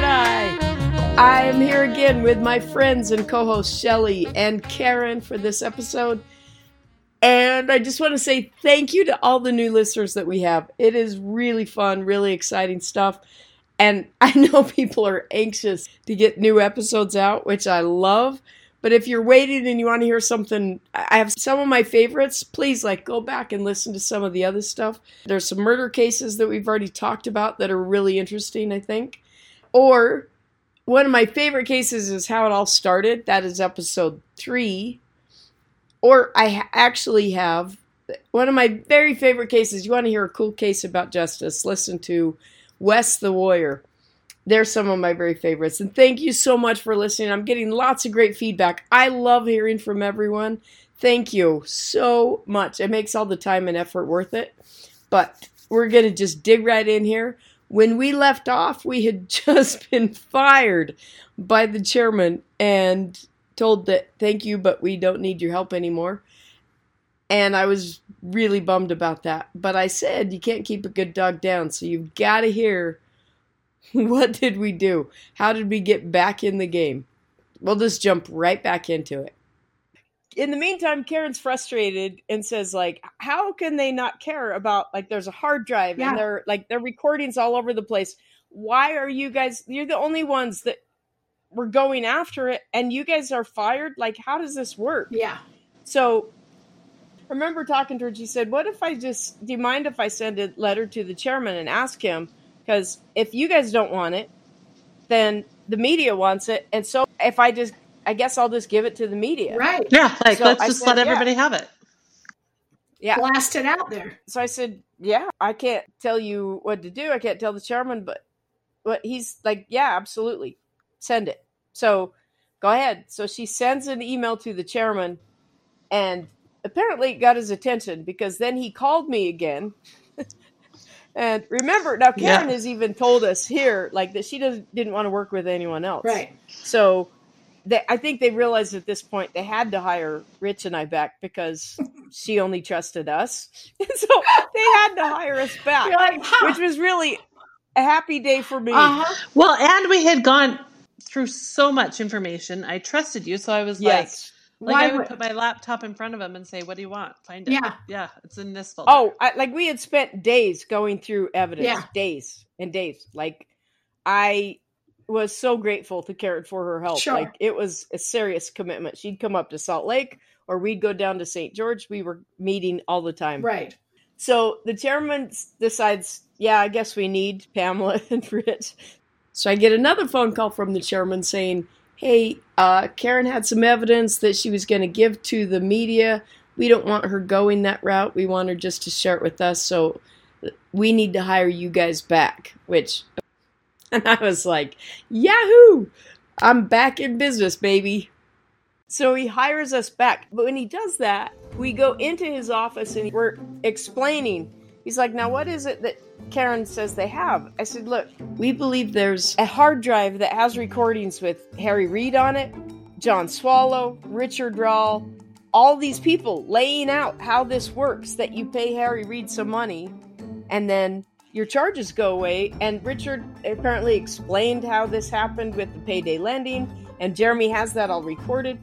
Jedi. I am here again with my friends and co hosts Shelly and Karen for this episode. And I just want to say thank you to all the new listeners that we have. It is really fun, really exciting stuff. And I know people are anxious to get new episodes out, which I love. But if you're waiting and you want to hear something, I have some of my favorites. Please, like, go back and listen to some of the other stuff. There's some murder cases that we've already talked about that are really interesting, I think. Or one of my favorite cases is how it all started. That is episode three. Or I actually have one of my very favorite cases. You want to hear a cool case about justice? Listen to Wes the Warrior. They're some of my very favorites. And thank you so much for listening. I'm getting lots of great feedback. I love hearing from everyone. Thank you so much. It makes all the time and effort worth it. But we're going to just dig right in here. When we left off, we had just been fired by the chairman and told that thank you, but we don't need your help anymore. And I was really bummed about that. But I said, you can't keep a good dog down, so you've got to hear what did we do? How did we get back in the game? We'll just jump right back into it. In the meantime, Karen's frustrated and says, like, how can they not care about like there's a hard drive Yeah. and they're like their recordings all over the place. Why are you guys you're the only ones that were going after it and you guys are fired? Like, how does this work? Yeah. So I remember talking to her. She said, "What if I just? Do you mind if I send a letter to the chairman and ask him? Because if you guys don't want it, then the media wants it, and so if I just, I guess I'll just give it to the media, Right. Yeah, like So let's I just said, let yeah. everybody have it. Yeah. Blast it out there. So I said, "Yeah, I can't tell you what to do. I can't tell the chairman, but, but he's like, yeah, absolutely, send it. So go ahead. So she sends an email to the chairman, and apparently it got his attention because then he called me again. and remember, now Karen Yeah. has even told us here, like that she doesn't didn't want to work with anyone else, Right. So. They, I think they realized at this point they had to hire Rich and I back because she only trusted us. so they had to hire us back like, huh. which was really a happy day for me. uh-huh. Well, and we had gone through so much information. I trusted you, so I was Yes. like, like Why I would would- put my laptop in front of him and say, "What do you want? Find it." Yeah. yeah, it's in this folder. Oh, I, like we had spent days going through evidence, Yeah. days and days. Like I was so grateful to Karen for her help. Sure. Like it was a serious commitment. She'd come up to Salt Lake or we'd go down to St. George. We were meeting all the time. Right. So the chairman decides, yeah, I guess we need Pamela and Rich. So I get another phone call from the chairman saying, hey, uh, Karen had some evidence that she was going to give to the media. We don't want her going that route. We want her just to share it with us. So we need to hire you guys back, which, and I was like, Yahoo! I'm back in business, baby. So he hires us back. But when he does that, we go into his office and we're explaining. He's like, Now, what is it that Karen says they have? I said, Look, we believe there's a hard drive that has recordings with Harry Reid on it, John Swallow, Richard Rawle, all these people laying out how this works that you pay Harry Reid some money and then your charges go away. And Richard apparently explained how this happened with the payday lending, and Jeremy has that all recorded.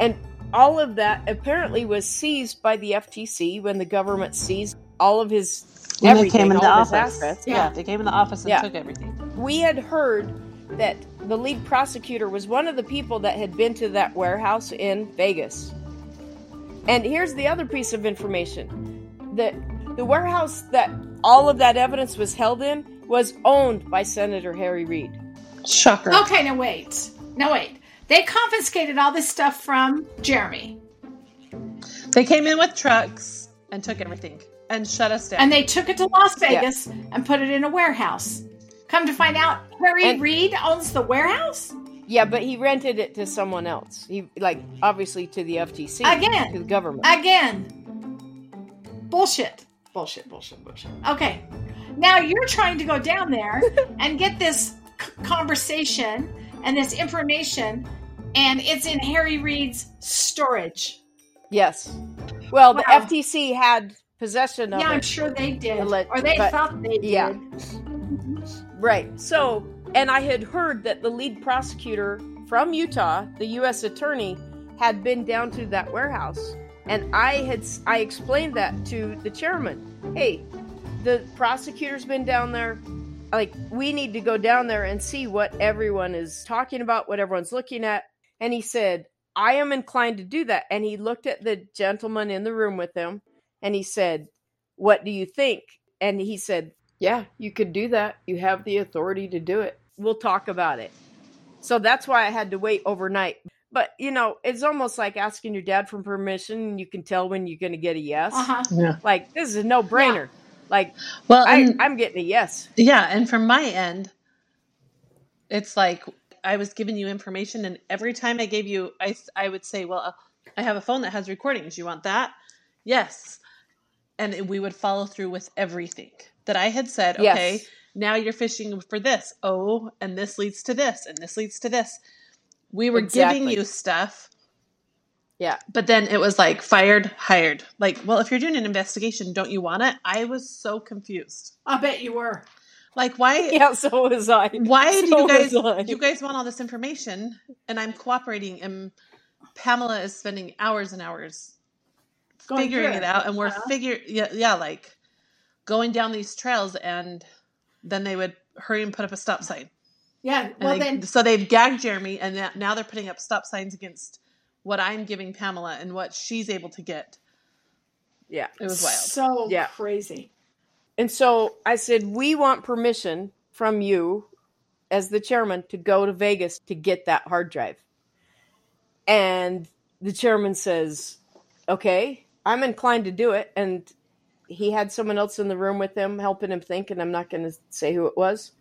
And all of that apparently was seized by the FTC when the government seized all of his when they everything, came in the office. assets. Yeah. Yeah. they came in the office and Yeah. took everything. We had heard that the lead prosecutor was one of the people that had been to that warehouse in Vegas. And here's the other piece of information. that the warehouse that all of that evidence was held in was owned by Senator Harry Reid. Shocker. Okay, now wait. Now wait. They confiscated all this stuff from Jeremy. They came in with trucks and took everything and shut us down. And they took it to Las Vegas and put it in a warehouse. Come to find out, Harry And- Reid owns the warehouse? Yeah, but he rented it to someone else. He like obviously to the FTC Again. to the government. Again. Bullshit. Bullshit, bullshit, bullshit. Okay. Now you're trying to go down there and get this c- conversation and this information, and it's in Harry Reid's storage. yes. Well, the FTC had possession of Yeah, I'm it. sure they did. Or they but- thought they did. yeah. Right. So And I had heard that the lead prosecutor from Utah, the U.S. attorney, had been down to that warehouse. And I had I explained that to the chairman. Hey, the prosecutor's been down there. Like, we need to go down there and see what everyone is talking about, what everyone's looking at. And he said, I am inclined to do that. And he looked at the gentleman in the room with him and he said, What do you think? And he said, Yeah, you could do that. You have the authority to do it. We'll talk about it. So that's why I had to wait overnight. But, you know, it's almost like asking your dad for permission. You can tell when you're going to get a yes. Uh-huh. Yeah. Like, this is a no brainer. Like, Well, I, and, I'm getting a yes. yeah, and from my end, it's like I was giving you information, and every time I gave you, I I would say, "Well, I have a phone that has recordings. You want that?" Yes, and we would follow through with everything that I had said. Yes. Okay, now you're fishing for this. Oh, and this leads to this, and this leads to this. We were giving you stuff, Yeah. but then it was like fired, hired. Like, well, if you're doing an investigation, don't you want it? I was so confused. I bet you were. Like, why? Yeah, so was I. Why do you guys? You guys want all this information, and I'm cooperating, and Pamela is spending hours and hours Going figuring through it out, and we're figure yeah, yeah, like going down these trails, and then they would hurry and put up a stop sign. Yeah. And Well, they- then so they've gagged Jeremy, and now- now they're putting up stop signs against what I'm giving Pamela and what she's able to get. Yeah. It was wild. so Yeah. crazy. And so I said, We want permission from you as the chairman to go to Vegas to get that hard drive. And the chairman says, Okay, I'm inclined to do it. And he had someone else in the room with him helping him think, and I'm not going to say who it was.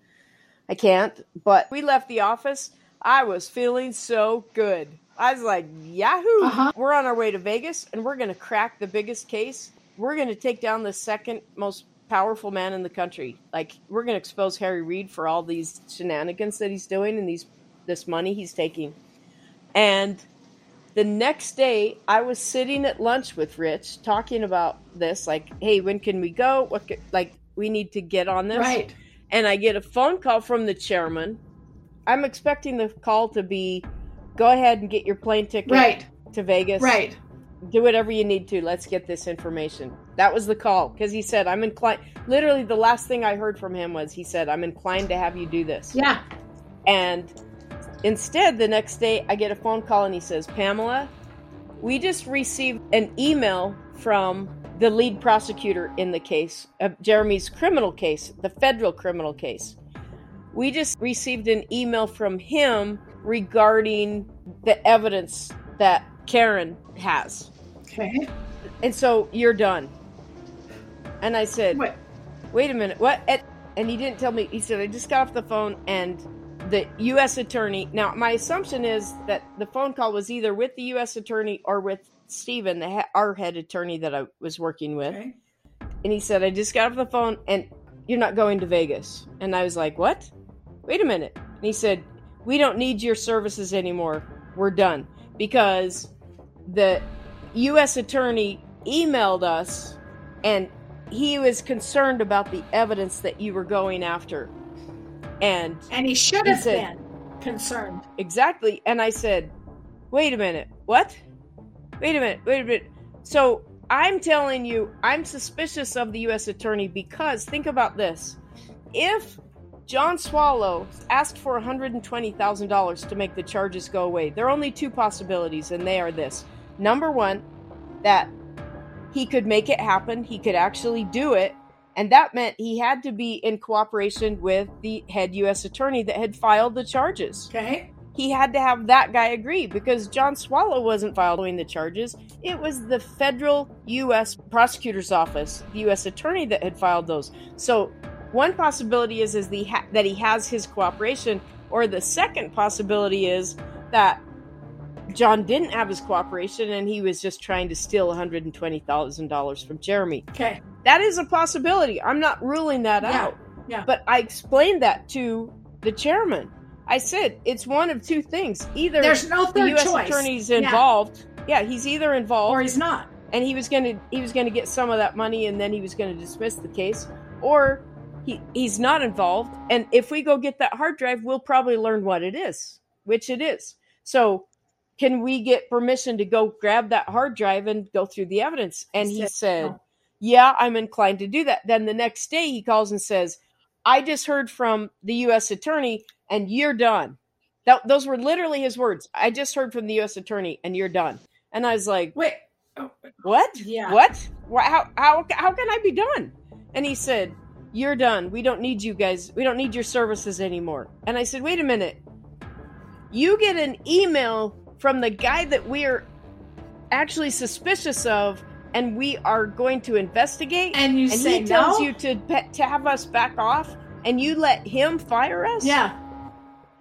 I can't. But we left the office. I was feeling so good. I was like, Yahoo! Uh-huh. We're on our way to Vegas and we're going to crack the biggest case. We're going to take down the second most powerful man in the country. Like, we're going to expose Harry Reid for all these shenanigans that he's doing and these this money he's taking. And the next day, I was sitting at lunch with Rich talking about this. Like, hey, when can we go? What, ca- like, we need to get on this Right. And I get a phone call from the chairman. I'm expecting the call to be go ahead and get your plane ticket Right. to Vegas. Right. Do whatever you need to. Let's get this information. That was the call because he said, I'm inclined. Literally, the last thing I heard from him was he said, I'm inclined to have you do this. Yeah. And instead, the next day, I get a phone call and he says, Pamela, we just received an email from the lead prosecutor in the case, of Jeremy's criminal case, the federal criminal case. We just received an email from him regarding the evidence that Karen has. Okay. And so you're done. And I said, Wait. wait a minute, what? And, and he didn't tell me. He said, I just got off the phone and the U.S. attorney. Now, my assumption is that the phone call was either with the U.S. attorney or with Stephen, the he- our head attorney that I was working with. Okay. And he said, I just got off the phone and you're not going to Vegas. And I was like, what? Wait a minute. And he said, we don't need your services anymore. We're done. Because the U.S. attorney emailed us and he was concerned about the evidence that you were going after. And And he should have been concerned. Exactly. And I said, wait a minute. What? Wait a minute. Wait a minute. So I'm telling you, I'm suspicious of the U.S. attorney because think about this. If John Swallow asked for $120,000 to make the charges go away, there are only two possibilities, and they are this. Number one, that he could make it happen, he could actually do it, and that meant he had to be in cooperation with the head U.S. attorney that had filed the charges Okay. He had to have that guy agree because John Swallow wasn't following the charges. It was the federal U.S. prosecutor's office, the U.S. attorney that had filed those. So one possibility is is the ha- that he has his cooperation, or the second possibility is that John didn't have his cooperation and he was just trying to steal one hundred and twenty thousand dollars from Jeremy. Okay. That is a possibility. I'm not ruling that Yeah, out. yeah. But I explained that to the chairman. I said it's one of two things. Either There's no the third U.S. choice. attorney's Yeah. involved. Yeah. he's either involved, Or he's not. and he was gonna he was gonna get some of that money, and then he was gonna dismiss the case, or he, he's not involved. And if we go get that hard drive, we'll probably learn what it is, which it is. So, can we get permission to go grab that hard drive and go through the evidence? And he said said, no. Yeah, I'm inclined to do that. Then the next day he calls and says, I just heard from the U.S. attorney and you're done. That, those were literally his words. I just heard from the U.S. attorney and you're done. And I was like, Wait. What? Yeah. What? How, how, how can I be done? And he said, You're done. We don't need you guys. We don't need your services anymore. And I said, Wait a minute. You get an email from the guy that we're actually suspicious of and we are going to investigate. And you and say he tells no? you to, pe- to have us back off and you let him fire us? Yeah.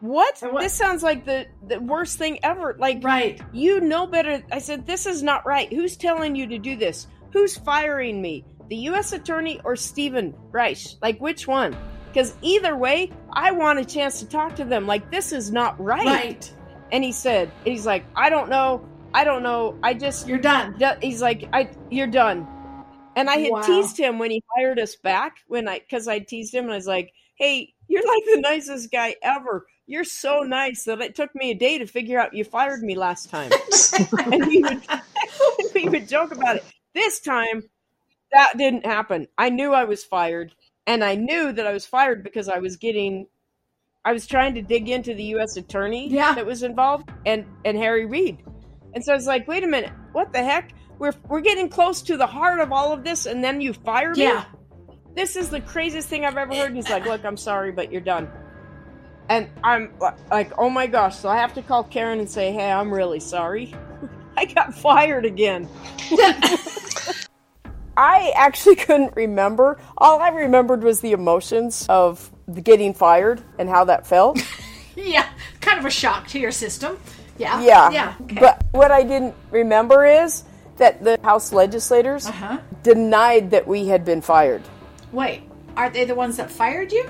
What? What- This sounds like the, the worst thing ever. Like, Right. you know better. I said, This is not right. Who's telling you to do this? Who's firing me? The U.S. Attorney or Stephen Reich? Like, which one? Because either way, I want a chance to talk to them. Like, this is not right. Right. And he said, He's like, I don't know. I don't know. I just. You're done. He's like, I. You're done. And I had Wow. teased him when he hired us back when I, because I teased him and I was like, Hey, you're like the nicest guy ever. You're so nice that it took me a day to figure out you fired me last time and he would he would joke about it. This time, that didn't happen. I knew I was fired, and I knew that I was fired because I was getting, I was trying to dig into the U.S. attorney Yeah. that was involved and and Harry Reid, and so I was like, wait a minute, what the heck? We're we're getting close to the heart of all of this, and then you fire me. Yeah. This is the craziest thing I've ever heard. And he's like, look, I'm sorry, but you're done. And I'm like, oh my gosh. So I have to call Karen and say, hey, I'm really sorry. I got fired again. I actually couldn't remember. All I remembered was the emotions of getting fired and how that felt. Yeah. Kind of a shock to your system. Yeah. Yeah. Yeah. Okay. But what I didn't remember is that the House legislators Uh-huh. denied that we had been fired. Wait. Aren't they the ones that fired you?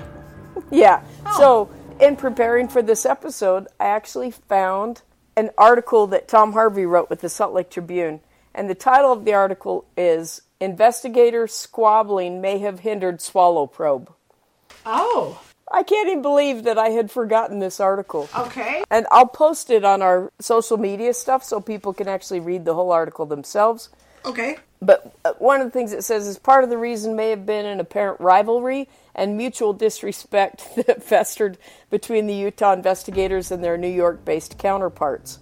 Yeah. Oh. So, in preparing for this episode, I actually found an article that Tom Harvey wrote with the Salt Lake Tribune. And the title of the article is Investigator Squabbling May Have Hindered Swallow Probe. Oh. I can't even believe that I had forgotten this article. Okay. And I'll post it on our social media stuff so people can actually read the whole article themselves. Okay. But uh, one of the things it says is part of the reason may have been an apparent rivalry and mutual disrespect that festered between the Utah investigators and their New York based counterparts.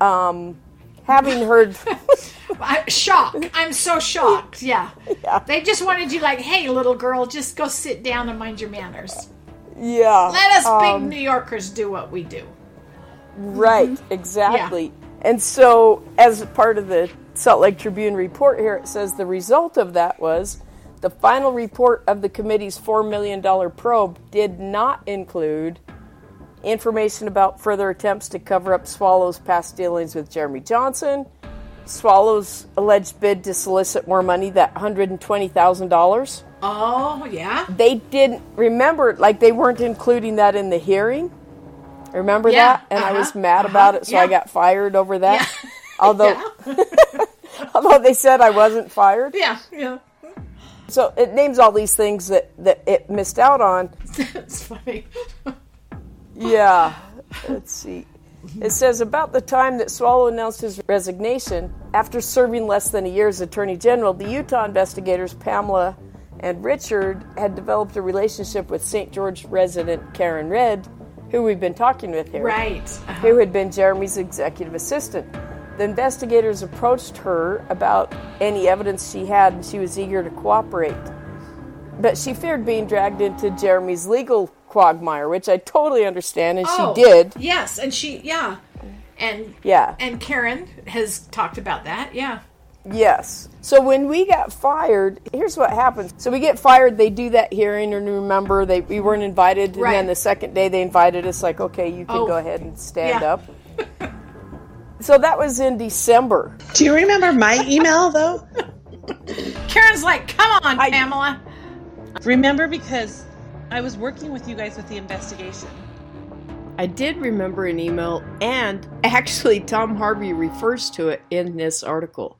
Um, having heard, I'm shocked. I'm so shocked. Yeah. Yeah. They just wanted you like, hey, little girl, just go sit down and mind your manners. Yeah. Let us big um, New Yorkers do what we do. Right, exactly. And so, as part of the Salt Lake Tribune report here, it says the result of that was the final report of the committee's $4 million probe did not include information about further attempts to cover up Swallow's past dealings with Jeremy Johnson, Swallow's alleged bid to solicit more money, that $120,000. Oh, yeah. They didn't remember, like, they weren't including that in the hearing. Remember Yeah, that? And I was uh-huh, mad uh-huh, about it, so I got fired over that. Yeah. Although, Yeah. although they said I wasn't fired, Yeah. Yeah. so it names all these things that that it missed out on. it's funny. Yeah. Let's see. It says about the time that Swallow announced his resignation, after serving less than a year as Attorney General, the Utah investigators Pamela and Richard had developed a relationship with St. George resident Karen Red, who we've been talking with here. Right. Uh-huh. who had been Jeremy's executive assistant. The investigators approached her about any evidence she had, and she was eager to cooperate. But she feared being dragged into Jeremy's legal quagmire, which I totally understand, and Oh, she did. Yes, and she, yeah. And Yeah. and Karen has talked about that. Yeah. Yes. So when we got fired, here's what happens. So we get fired, they do that hearing, and remember, they we weren't invited, and Right. then the second day they invited us, like, okay, you can Oh. go ahead and stand Yeah. up. so that was in December. Do you remember my email though? Karen's like, come on, I- Pamela. Remember because I was working with you guys with the investigation. I did remember an email, and actually, Tom Harvey refers to it in this article.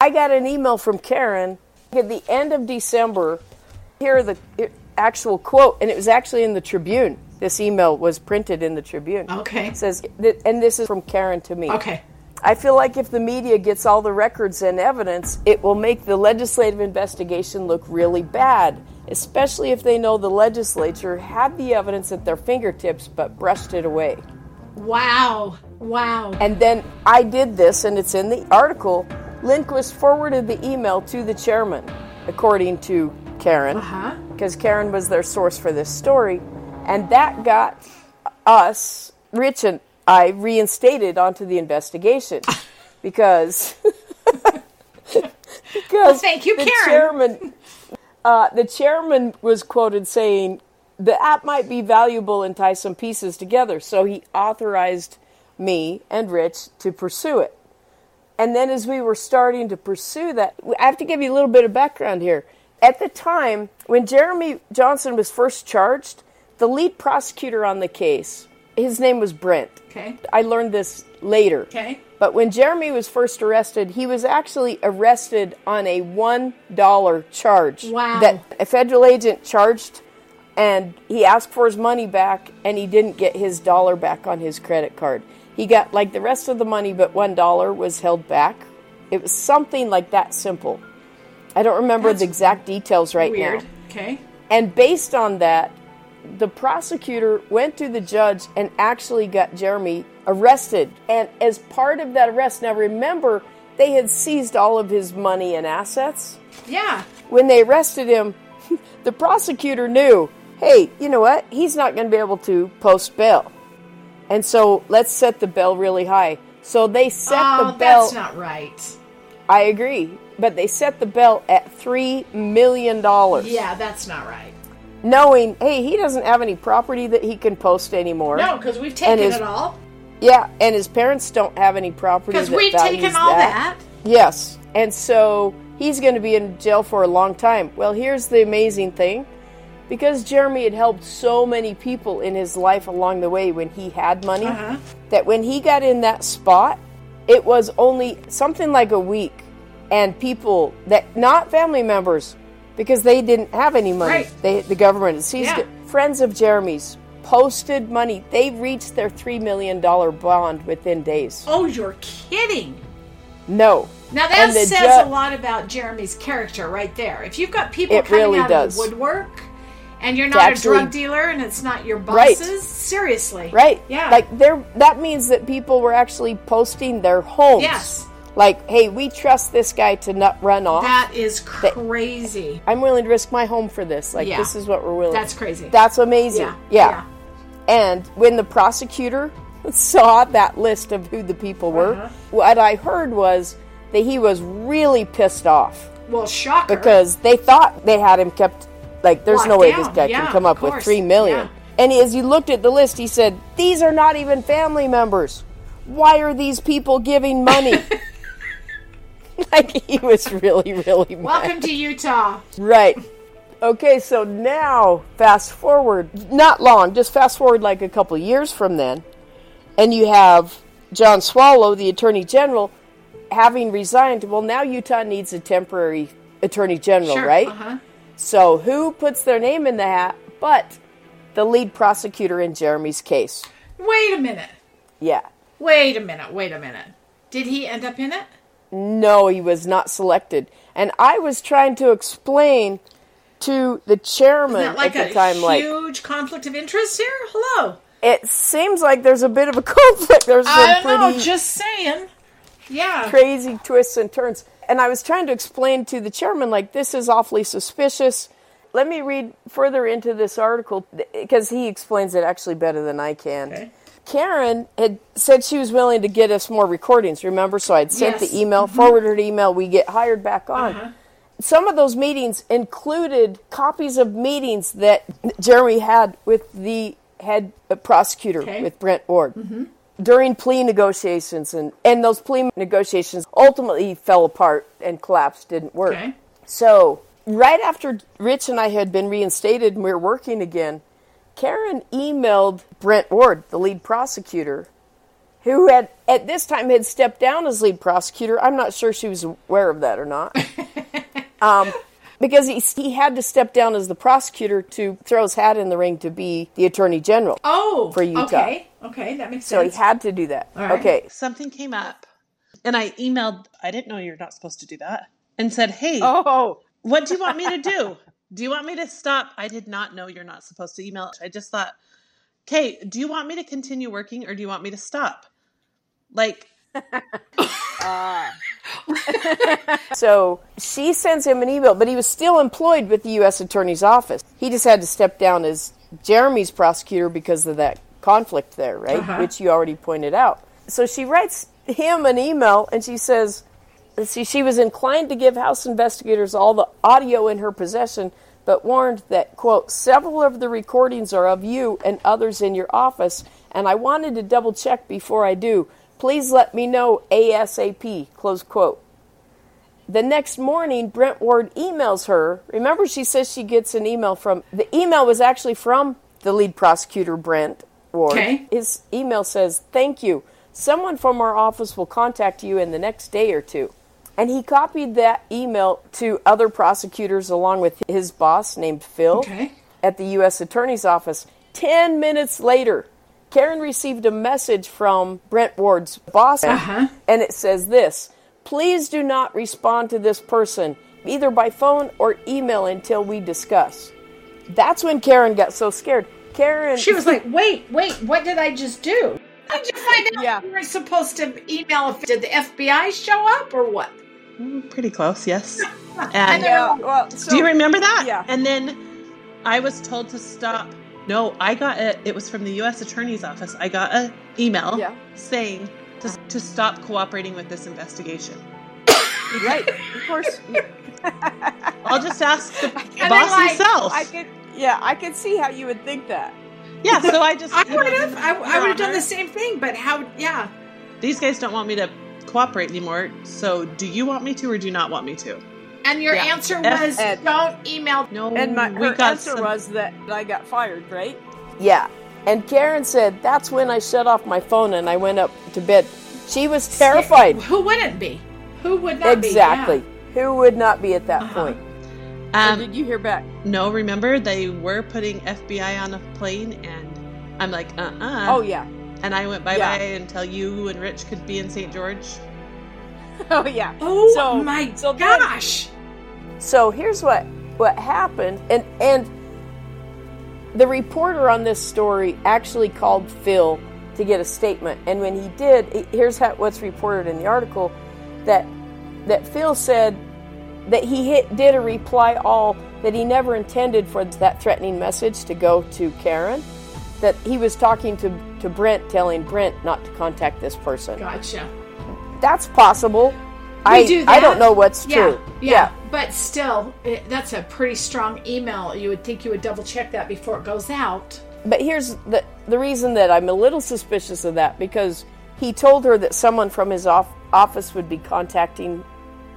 I got an email from Karen at the end of December. Here are the actual quote, and it was actually in the Tribune. This email was printed in the Tribune. Okay. It says, and this is from Karen to me. Okay. I feel like if the media gets all the records and evidence, it will make the legislative investigation look really bad, especially if they know the legislature had the evidence at their fingertips but brushed it away. Wow. Wow. And then I did this, and it's in the article. Lindquist forwarded the email to the chairman, according to Karen, Uh-huh. because Karen was their source for this story. And that got us, Rich and I, reinstated onto the investigation because. because thank you, the Karen. chairman uh, the chairman was quoted saying the app might be valuable and tie some pieces together. So he authorized me and Rich to pursue it. And then as we were starting to pursue that, I have to give you a little bit of background here. At the time, when Jeremy Johnson was first charged, the lead prosecutor on the case, his name was Brent. Okay. I learned this later. Okay. But when Jeremy was first arrested, he was actually arrested on a $1 charge. Wow. That a federal agent charged and he asked for his money back and he didn't get his dollar back on his credit card. He got like the rest of the money but $1 was held back. It was something like that simple. I don't remember That's the exact details right Weird. now. Okay. And based on that, the prosecutor went to the judge and actually got Jeremy arrested. And as part of that arrest, now remember, they had seized all of his money and assets. Yeah. When they arrested him, the prosecutor knew hey, you know what? He's not going to be able to post bail. And so let's set the bell really high. So they set oh, the bail. that's not right. I agree. But they set the bell at $3 million. Yeah, that's not right. knowing, hey, he doesn't have any property that he can post anymore. No, because we've taken his- it all. Yeah, and his parents don't have any property Because that we've taken all that. Yes, and so he's going to be in jail for a long time. Well, here's the amazing thing. Because Jeremy had helped so many people in his life along the way when he had money, Uh-huh. that when he got in that spot, it was only something like a week. And people that, not family members, because they didn't have any money, Right. they, the government had seized Yeah. it. Friends of Jeremy's posted money. They reached their $3 million bond within days. Oh, you're kidding. No. Now that says ju- a lot about Jeremy's character right there. If you've got people It coming really out does. of the woodwork and you're not actually- a drug dealer and it's not your Right. bosses, seriously. Right. Yeah. Like there that means that people were actually posting their homes. Yes. Like, hey, we trust this guy to not run off. That is crazy. I'm willing to risk my home for this. Like Yeah. this is what we're willing. That's crazy. That's amazing. yeah. Yeah. And when the prosecutor saw that list of who the people were, Uh-huh. what I heard was that he was really pissed off Well, shocker. because they thought they had him kept like there's no way down. this guy Yeah, can come up with 3 million. Yeah. And as he looked at the list, he said, "These are not even family members. Why are these people giving money?" like he was really really mad. Welcome to Utah. Right. Okay, so now fast forward, not long, just fast forward like a couple years from then, and you have John Swallow, the Attorney General, having resigned. Well, now Utah needs a temporary Attorney General, Sure. right? Uh-huh. So who puts their name in the hat but the lead prosecutor in Jeremy's case? Wait a minute. Yeah. Wait a minute. Wait a minute. Did he end up in it? No, he was not selected. And I was trying to explain to the chairman like at the time, like, a huge conflict of interest here? Hello. it seems like there's a bit of a conflict. There's I don't know. Just saying. Yeah. crazy twists and turns. And I was trying to explain to the chairman, like, this is awfully suspicious. Let me read further into this article because he explains it actually better than I can. Okay. Karen had said she was willing to get us more recordings, remember? So I'd sent Yes. Mm-hmm. the email, forwarded the email, we get hired back on. Uh-huh. Some of those meetings included copies of meetings that Jeremy had with the head prosecutor, Okay. with Brent Ward during plea negotiations and, and those plea negotiations ultimately fell apart and collapsed didn't work. Okay. so right after rich and i had been reinstated and we were working again karen emailed brent ward the lead prosecutor who had at this time had stepped down as lead prosecutor. I'm not sure she was aware of that or not. Um, because he, he had to step down as the prosecutor to throw his hat in the ring to be the attorney general. Oh, For Utah. Okay, okay, that makes sense. So he had to do that. All right. Okay. Something came up, and I emailed. I didn't know you're not supposed to do that, and said, "Hey, Oh, what do you want me to do? Do you want me to stop? I did not know you're not supposed to email. I just thought, Okay, do you want me to continue working or do you want me to stop? Like, so she sends him an email, but he was still employed with the U.S. Attorney's Office. He just had to step down as Jeremy's prosecutor because of that conflict there, right? Uh-huh. Which you already pointed out. So she writes him an email and she says, see, she was inclined to give House investigators all the audio in her possession, but warned that, quote, several of the recordings are of you and others in your office, and I wanted to double check before I do. Please let me know ASAP, close quote. The next morning, Brent Ward emails her. Remember, she says she gets an email from the email was actually from the lead prosecutor, Brent Ward. Okay. His email says, Thank you. Someone from our office will contact you in the next day or two. And he copied that email to other prosecutors along with his boss named Phil Okay. at the U.S. Attorney's Office. Ten minutes later, Karen received a message from Brent Ward's boss, Uh-huh. and it says this Please do not respond to this person, either by phone or email, until we discuss. That's when Karen got so scared. Karen. She was like, "Wait, wait, what did I just do? How did you find out Yeah. you weren't supposed to email? If, did the FBI show up or what?" mm, pretty close, yes. And And Yeah, well, so- do you remember that? Yeah. And then I was told to stop. No, I got it. It was from the U.S. Attorney's Office. I got an email Yeah. saying to, to stop cooperating with this investigation. Right, of course. I'll just ask the they're boss like, himself. I could, yeah, I could see how you would think that. yeah, so I just I would have. I, I would have done the same thing. But how? Yeah. These guys don't want me to cooperate anymore. So, do you want me to, or do you not want me to? And your Yeah. answer was, Ed. "Don't email." No, And my we her got answer some- was that I got fired, right? Yeah. And Karen said that's when I shut off my phone and I went up to bed. She was terrified. Who wouldn't be? Who would not be? Exactly. Who would not be at that Uh-huh. point? Um, did you hear back? no, remember they were putting FBI on a plane, and I'm like, uh, uh Oh yeah. And I went bye Yeah. bye until you and Rich could be in St. George. Oh yeah. Yeah. Oh So- my so then- gosh! So here's what what happened, and and the reporter on this story actually called Phil to get a statement, and when he did, here's how, what's reported in the article that that Phil said that he hit, did a reply all that he never intended for that threatening message to go to Karen. That he was talking to to Brent, telling Brent not to contact this person. Gotcha. That's possible. I do that. I don't know what's Yeah, true. yeah, But still, it, that's a pretty strong email. You would think you would double check that before it goes out. But here's the the reason that I'm a little suspicious of that because he told her that someone from his off, office would be contacting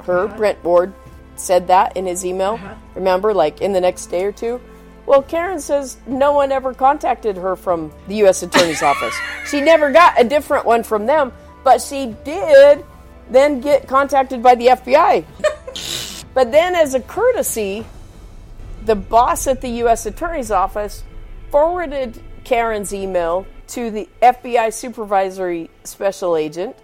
her. Brent Ward said that in his email. Uh-huh. Remember, like in the next day or two. Well, Karen says no one ever contacted her from the U.S. Attorney's office. She never got a different one from them, but she did then get contacted by the FBI. but then, as a courtesy, the boss at the U.S. Attorney's Office forwarded Karen's email to the FBI supervisory special agent,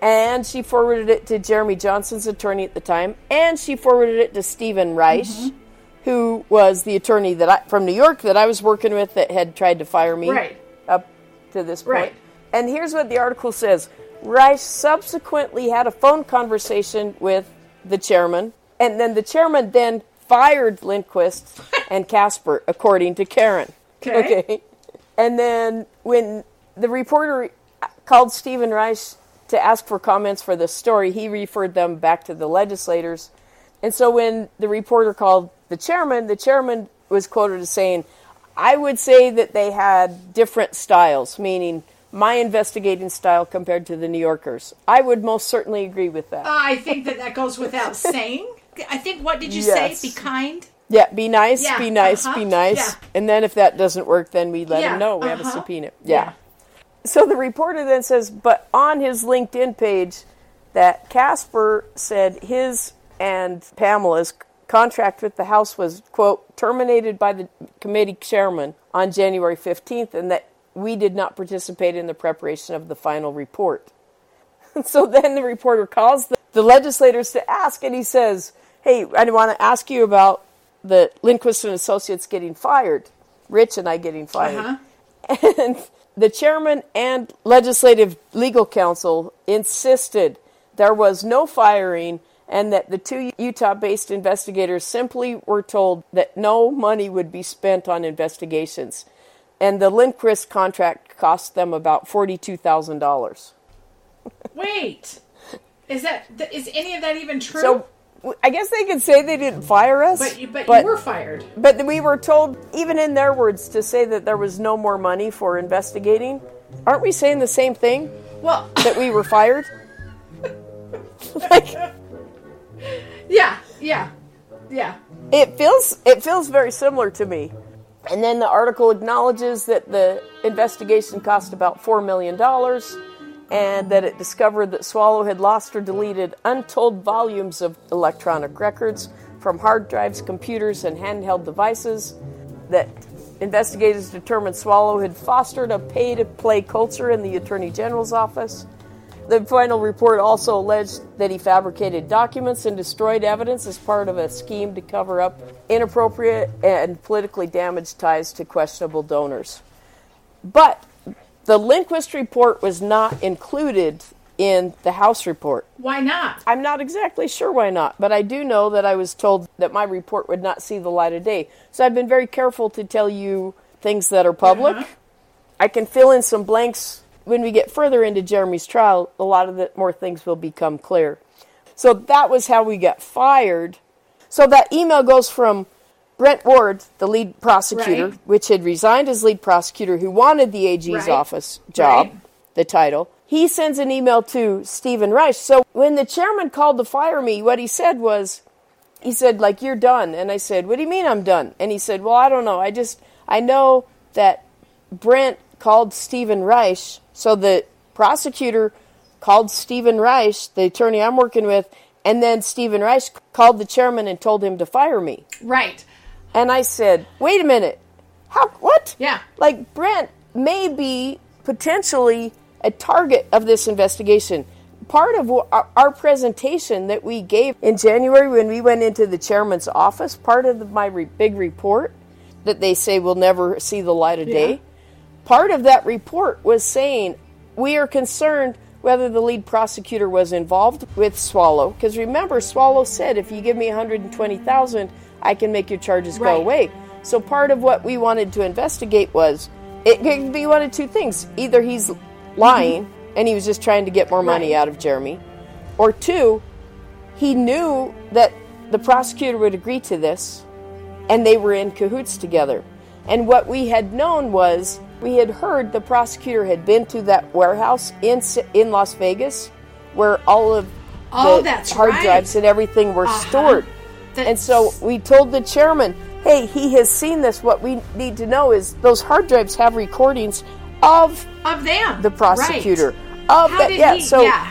and she forwarded it to Jeremy Johnson's attorney at the time, and she forwarded it to Stephen Reich, mm-hmm. who was the attorney that I, from New York that I was working with that had tried to fire me Right. up to this point. Right. And here's what the article says Reich subsequently had a phone conversation with the chairman, and then the chairman then fired Lindquist and Casper, according to Karen. Okay. And then when the reporter called Stephen Reich to ask for comments for the story, he referred them back to the legislators. And so when the reporter called the chairman, the chairman was quoted as saying, I would say that they had different styles, meaning my investigating style compared to the New Yorkers. I would most certainly agree with that. I think that that goes without saying. I think what did you Yes. say? Be kind. Yeah, be nice, Yeah, be nice, uh-huh, be nice. yeah. And then if that doesn't work, then we let Yeah, him know. We have a uh-huh, subpoena. yeah. Yeah. So the reporter then says, but on his LinkedIn page, that Casper said his and Pamela's contract with the House was, quote, terminated by the committee chairman on January 15th and that we did not participate in the preparation of the final report. so then the reporter calls the, the legislators to ask, and he says, Hey, I want to ask you about the Lindquist and Associates getting fired, Rich and I getting fired. Uh-huh. And the chairman and legislative legal counsel insisted there was no firing and that the two Utah based investigators simply were told that no money would be spent on investigations. And the Lindquist contract cost them about $42,000. Wait, is that is any of that even true? So I guess they could say they didn't fire us. but you, but, but, you were fired. but we were told, even in their words, to say that there was no more money for investigating. Aren't we saying the same thing? Well, That we were fired? like, yeah, yeah, yeah. it feels it feels very similar to me. And then the article acknowledges that the investigation cost about four million dollars, and that it discovered that Swallow had lost or deleted untold volumes of electronic records from hard drives, computers, and handheld devices. That investigators determined Swallow had fostered a pay-to-play culture in the Attorney General's office. The final report also alleged that he fabricated documents and destroyed evidence as part of a scheme to cover up inappropriate and politically damaged ties to questionable donors. But the Lindquist report was not included in the House report. Why not? I'm not exactly sure why not, but I do know that I was told that my report would not see the light of day. So I've been very careful to tell you things that are public. Uh-huh. I can fill in some blanks when we get further into Jeremy's trial. A lot of the more things will become clear. So that was how we got fired. So that email goes from Brent Ward, the lead prosecutor, Right. which had resigned as lead prosecutor, who wanted the AG's Right. office job, Right. the title. He sends an email to Stephen Reich. So when the chairman called to fire me, what he said was, he said, like, you're done. And I said, what do you mean I'm done? And he said, well, I don't know. I just, I know that Brent called Stephen Reich. So the prosecutor called Stephen Reich, the attorney I'm working with, and then Stephen Reich called the chairman and told him to fire me. Right. And I said, wait a minute. How, what? Yeah. Like, Brent may be potentially a target of this investigation. Part of our, our presentation that we gave in January when we went into the chairman's office, part of the, my re- big report that they say will never see the light of day, Yeah. Part of that report was saying we are concerned whether the lead prosecutor was involved with Swallow. Because remember, Swallow said if you give me 120,000, I can make your charges Right. go away. So part of what we wanted to investigate was it could be one of two things: either he's lying mm-hmm. and he was just trying to get more money Right. out of Jeremy, or two, he knew that the prosecutor would agree to this and they were in cahoots together. And what we had known was we had heard the prosecutor had been to that warehouse in in Las Vegas where all of Oh, the that's hard right. drives and everything were Uh-huh. stored. That- And so we told the chairman, "Hey, he has seen this. What we need to know is those hard drives have recordings of of them, the prosecutor." Right. Of How that, yeah. he? so yeah.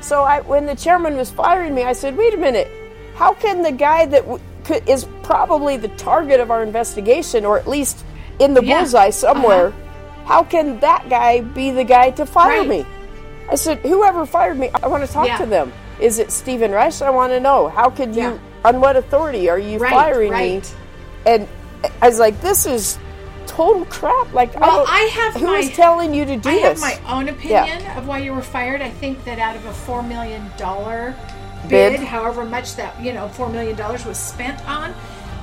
so I, when the chairman was firing me, I said, "Wait a minute. How can the guy that w- could, is probably the target of our investigation, or at least in the Yeah. bullseye somewhere, how can that guy be the guy to fire Right. me?" I said, "Whoever fired me, I want to talk Yeah. to them. Is it Stephen Reich? I want to know. How could you? Yeah. On what authority are you Right, firing me?" And I was like, "This is." Total crap! Like, I, Well, don't- I have who my- is telling you to do I this? have my own opinion of why you were fired. I think that out of a four million dollar bid, Bid. however much that you know four million dollars was spent on,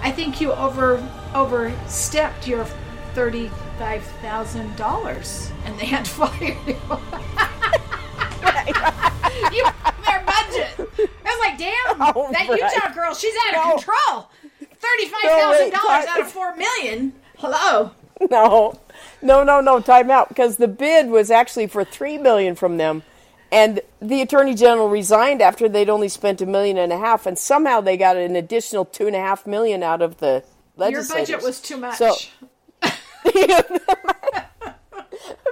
I think you over overstepped your thirty five thousand dollars, and they had to fire you. you their budget. I was like, damn, Oh, that right. Utah girl, she's out of No. control. Thirty five thousand wait, dollars time- out of four million. Hello. No, no, no, no. Time out because the bid was actually for three million from them, and the attorney general resigned after they'd only spent a million and a half, and somehow they got an additional two and a half million out of the Your budget was too much. So-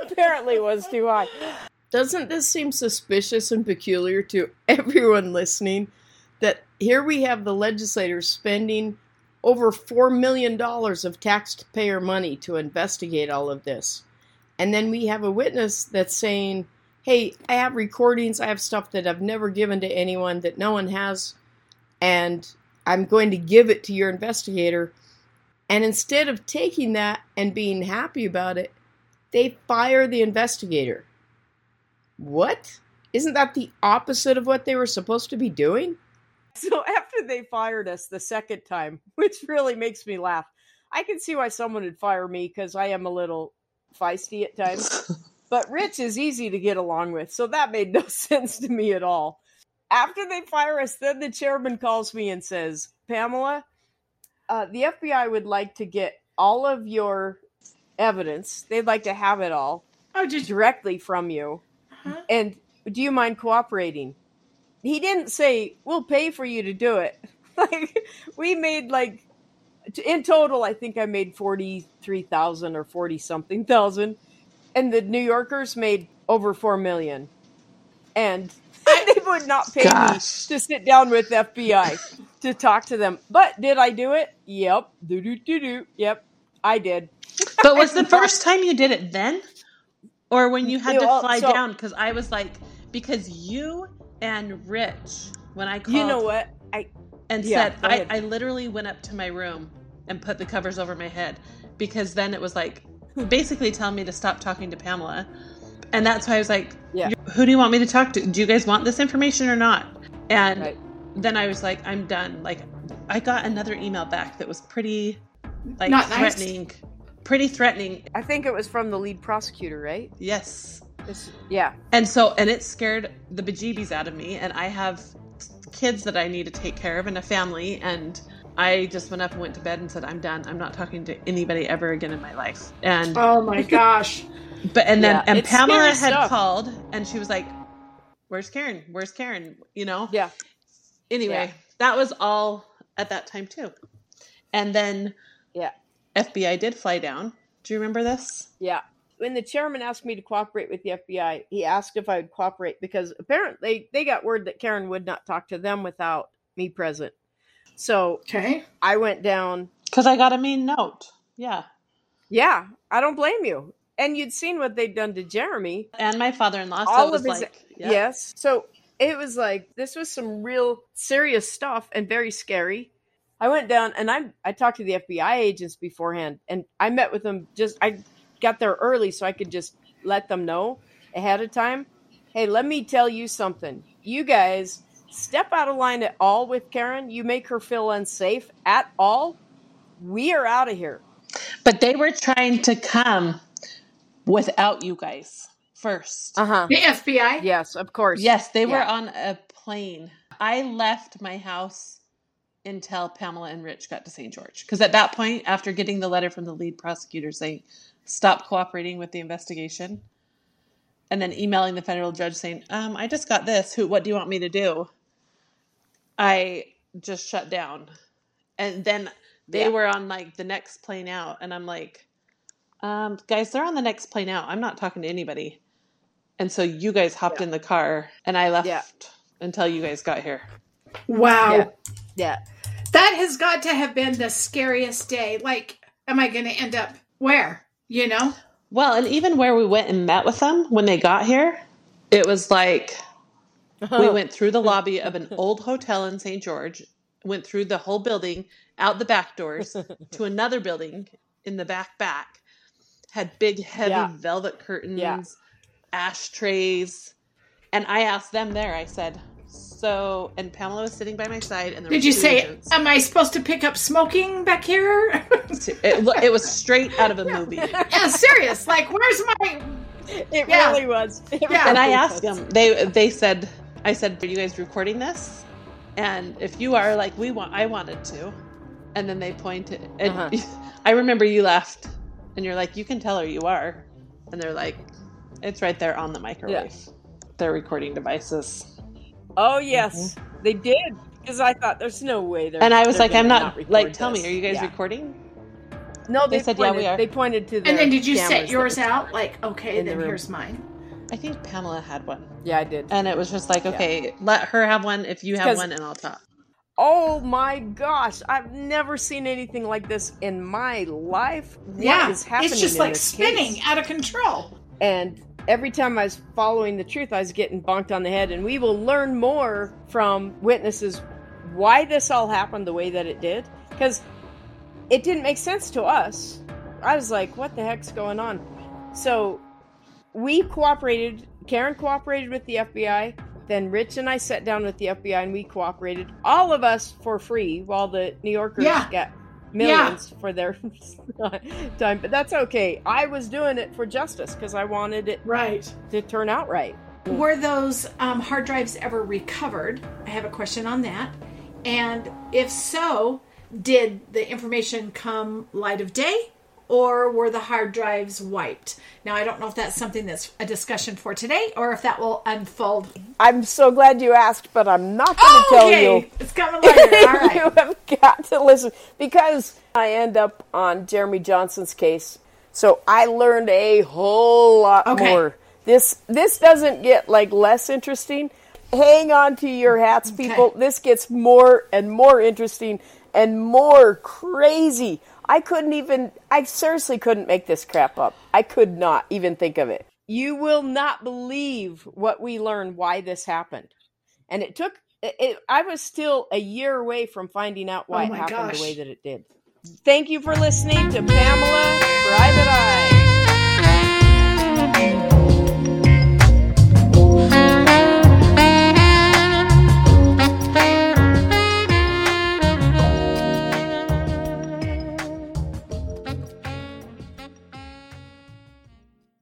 apparently was too high. Doesn't this seem suspicious and peculiar to everyone listening? that here we have the legislators spending over $4 million of taxpayer money to investigate all of this. And then we have a witness that's saying, hey, I have recordings, I have stuff that I've never given to anyone that no one has, and I'm going to give it to your investigator. And instead of taking that and being happy about it, they fire the investigator. What? Isn't that the opposite of what they were supposed to be doing? So after they fired us the second time, which really makes me laugh, I can see why someone would fire me because I am a little feisty at times. but Rich is easy to get along with, so that made no sense to me at all. After they fire us, then the chairman calls me and says, Pamela, uh, the FBI would like to get all of your evidence. They'd like to have it all Oh, did directly from you. Huh? And do you mind cooperating? He didn't say, we'll pay for you to do it. Like, we made like, in total, I think I made 43,000 or 40 something thousand. And the New Yorkers made over 4 million. And would not pay Gosh. me to sit down with FBI to talk to them. But did I do it? Yep. Do do do do. Yep. I did. But was the first time you did it then? Or when you had to fly so- down? Because I was like, because you and Rich, when I called You know what? I and Yeah, said, I. I literally went up to my room and put the covers over my head because then it was like basically telling me to stop talking to Pamela. And that's why I was like, Yeah. who do you want me to talk to? Do you guys want this information or not? And Right. then I was like, I'm done. Like, I got another email back that was pretty, like, Not nice. threatening. Pretty threatening. I think it was from the lead prosecutor, right? Yes. This, yeah. And so, and it scared the bejeebies out of me. And I have kids that I need to take care of and a family. And I just went up and went to bed and said, I'm done. I'm not talking to anybody ever again in my life. And, Oh my gosh. But, and then, Yeah, and it's Pamela had stuff. called and she was like, Where's Karen? Where's Karen? You know? Yeah. Anyway, Yeah. that was all at that time too. And then Yeah. FBI did fly down. Do you remember this? Yeah. When the chairman asked me to cooperate with the FBI, he asked if I would cooperate because apparently they got word that Karen would not talk to them without me present. So Okay. I went down. Because I got a mean note. Yeah. Yeah, I don't blame you. And you'd seen what they'd done to Jeremy. And my father in law. So All of his like, yeah. yes. So it was like this was some real serious stuff and very scary. I went down and I I talked to the FBI agents beforehand and I met with them just I got there early so I could just let them know ahead of time. Hey, let me tell you something. You guys step out of line at all with Karen, you make her feel unsafe at all, we are out of here. But they were trying to come without you guys first. Uh-huh. The FBI. Yes, of course. Yes, they were on a plane. I left my house until Pamela and Rich got to St. George. Because at that point, after getting the letter from the lead prosecutor saying, stop cooperating with the investigation, and then emailing the federal judge saying, um, I just got this. Who? What do you want me to do? I just shut down. And then they Yeah. were on like the next plane out. And I'm like, um, guys, they're on the next plane out. I'm not talking to anybody. And so you guys hopped Yeah. in the car and I left Yeah. until you guys got here. Wow. Yeah. Yeah. That has got to have been the scariest day. Like, am I going to end up where? You know? Well, and even where we went and met with them when they got here, it was like we went through the lobby of an old hotel in St. George, went through the whole building, out the back doors to another building in the back back, had big heavy Yeah. velvet curtains, Yeah. ashtrays, and I asked them there. I said, "So," and Pamela was sitting by my side, and there Did you say, agents. am I supposed to pick up smoking back here? it, it was straight out of a movie. yeah, serious. Like, where's my. It Yeah. really was. It Yeah. and I asked was. them. They they said, "I said, are you guys recording this?" And if you are, like, we want, I wanted to. And then they pointed, and Uh-huh. I remember you left, and you're like, "You can tell her you are," and they're like, "It's right there on the microwave." Their recording devices. Oh yes, mm-hmm. they did. Because I thought there's no way they're. And I was like, "I'm gonna not, like, tell me, are you guys Yeah. recording?" No, they, They said, "Yeah, pointed, we are." They pointed to. The. And then did you set yours out? Like, okay, in the then here's mine. I think Pamela had one, Yeah, I did. and it was just like, Yeah. "Okay, let her have one if you have one, and I'll talk." Oh my gosh, I've never seen anything like this in my life. What yeah, is happening? it's just like spinning case? out of control. And every time I was following the truth, I was getting bonked on the head. And we will learn more from witnesses why this all happened the way that it did. Because it didn't make sense to us. I was like, what the heck's going on? So we cooperated. Karen cooperated with the FBI. Then Rich and I sat down with the FBI and we cooperated. All of us for free, while the New Yorkers Yeah. got millions for their time. But that's okay. I was doing it for justice because I wanted it Right. to turn out right. Were those um, hard drives ever recovered? I have a question on that. And if so, did the information come light of day or were the hard drives wiped? Now, I don't know if that's something that's a discussion for today or if that will unfold. I'm so glad you asked, but I'm not going to Oh, tell okay. you. It's coming later. All right. you have got to listen because I end up on Jeremy Johnson's case. So I learned a whole lot Okay. more. This this doesn't get like less interesting. Hang on to your hats, people. Okay. This gets more and more interesting and more crazy. I couldn't even, I seriously couldn't make this crap up. I could not even think of it. You will not believe what we learned why this happened. And it took, it, I was still a year away from finding out why oh it happened gosh. the way that it did. Thank you for listening to Pamela Private Eye.